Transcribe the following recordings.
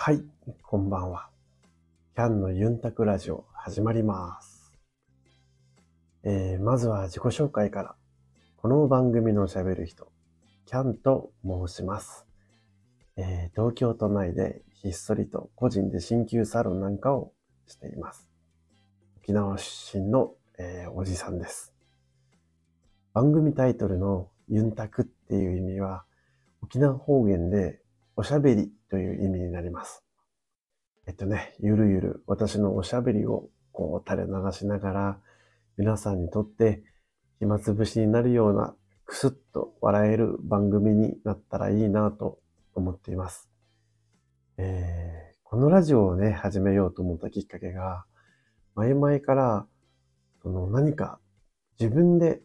はい、こんばんは。キャンのユンタクラジオ始まります。えー、まずは自己紹介から。この番組の喋る人、キャンと申します。えー、東京都内でひっそりと個人で鍼灸サロンなんかをしています。沖縄出身の、えー、おじさんです。番組タイトルのユンタクっていう意味は、沖縄方言でおしゃべりという意味になります。えっとね、ゆるゆる私のおしゃべりをこう垂れ流しながら、皆さんにとって暇つぶしになるようなくすっと笑える番組になったらいいなと思っています。えー、このラジオをね、始めようと思ったきっかけが、前々から、その何か自分で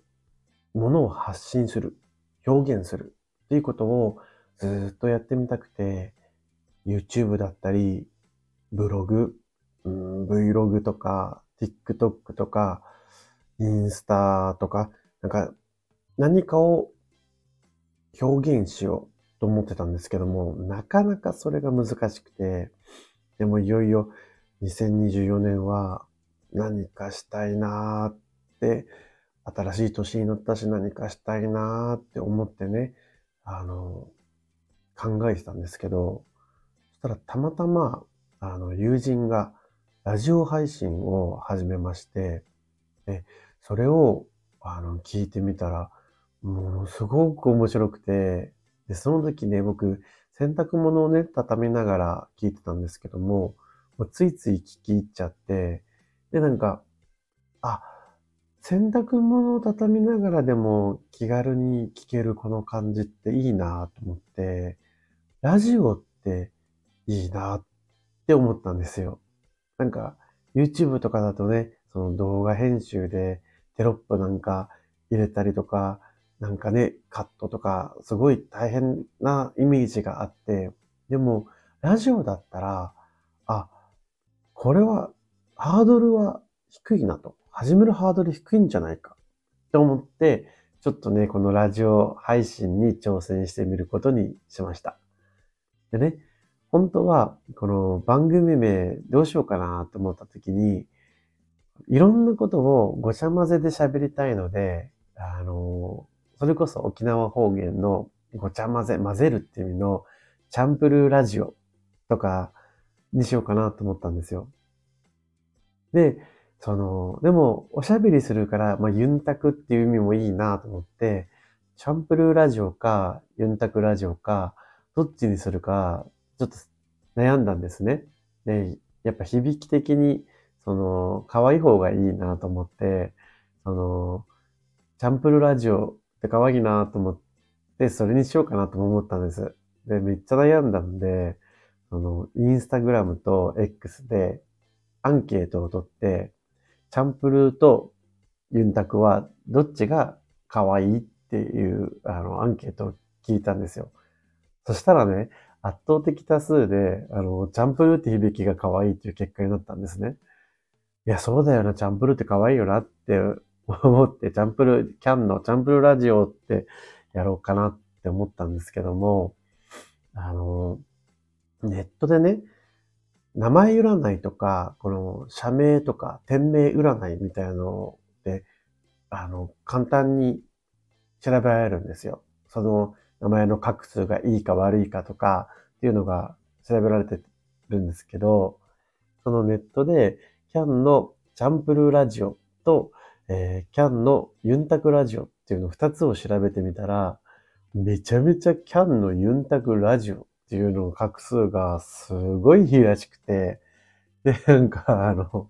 物を発信する、表現するっていうことをずっとやってみたくて、YouTube だったり、ブログ、うん、Vlog とか、TikTok とか、インスタとか、なんか何かを表現しようと思ってたんですけども、なかなかそれが難しくて、でもいよいよ2024年は何かしたいなーって、新しい年になったし何かしたいなーって思ってね、あの、考えてたんですけど、そしたらたまたま、あの、友人がラジオ配信を始めまして、で、それを、あの、聞いてみたら、ものすごく面白くて、で、その時ね、僕、洗濯物をね、畳みながら聞いてたんですけども、もうついつい聞き入っちゃって、で、なんか、あ、洗濯物を畳みながらでも気軽に聞けるこの感じっていいなと思って、ラジオっていいなって思ったんですよ。なんか、YouTube とかだとね、その動画編集でテロップなんか入れたりとか、なんかね、カットとか、すごい大変なイメージがあって、でも、ラジオだったら、あ、これは、ハードルは低いなと。始めるハードル低いんじゃないかって思って、ちょっとね、このラジオ配信に挑戦してみることにしました。でね、本当は、この番組名どうしようかなと思った時に、いろんなことをごちゃ混ぜで喋りたいので、あの、それこそ沖縄方言のごちゃ混ぜ、混ぜるっていう意味のチャンプルーラジオとかにしようかなと思ったんですよ。で、その、でも、おしゃべりするから、まあ、ユンタクっていう意味もいいなと思って、チャンプルーラジオか、ユンタクラジオか、どっちにするか、ちょっと悩んだんですね。で、やっぱ響き的に、その、可愛い方がいいなと思って、その、チャンプルラジオって可愛いなと思って、それにしようかなと思ったんです。で、めっちゃ悩んだんで、その、インスタグラムと X でアンケートを取って、チャンプルーとユンタクはどっちが可愛いっていうあのアンケートを聞いたんですよ。そしたらね、圧倒的多数で、あの、チャンプルーって響きが可愛いっていう結果になったんですね。いや、そうだよな、チャンプルーって可愛いよなって思って、チャンプルー、キャンのチャンプルーラジオってやろうかなって思ったんですけども、あの、ネットでね、名前占いとか、この社名とか店名占いみたいなので、あの、簡単に調べられるんですよ。その名前の画数がいいか悪いかとかっていうのが調べられてるんですけど、そのネットでキャンのチャンプルーラジオと、えー、キャンのユンタクラジオっていうの二つを調べてみたら、めちゃめちゃキャンのユンタクラジオっていうの画数がすごいいいらしくて、で、なんか、あの、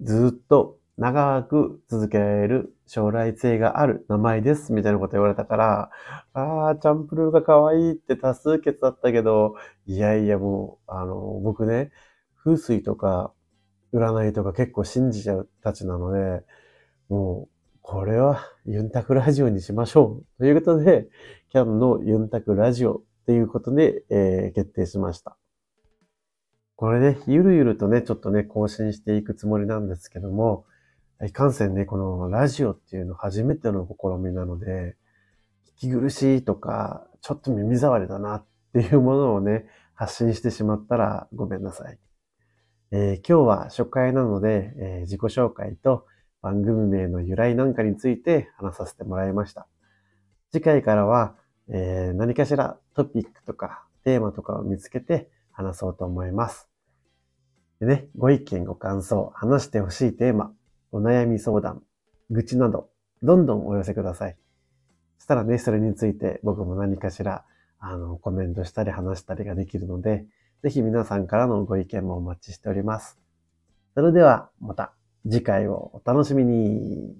ずっと長く続けられる将来性がある名前です、みたいなこと言われたから、ああ、チャンプルーが可愛いって多数決だったけど、いやいやもう、あの、僕ね、風水とか占いとか結構信じちゃうたちなので、もう、これはユンタクラジオにしましょう。ということで、キャンのユンタクラジオっていうことで、えー、決定しました。これね、ゆるゆるとね、ちょっとね、更新していくつもりなんですけども、いかんせんね、このラジオっていうの初めての試みなので、聞き苦しいとか、ちょっと耳障りだなっていうものをね、発信してしまったらごめんなさい。えー、今日は初回なので、えー、自己紹介と番組名の由来なんかについて話させてもらいました。次回からは、えー、何かしらトピックとかテーマとかを見つけて話そうと思います。でね、ご意見、ご感想、話してほしいテーマ、お悩み相談、愚痴など、どんどんお寄せください。そしたらね、それについて僕も何かしら、あの、コメントしたり話したりができるので、ぜひ皆さんからのご意見もお待ちしております。それではまた次回をお楽しみに。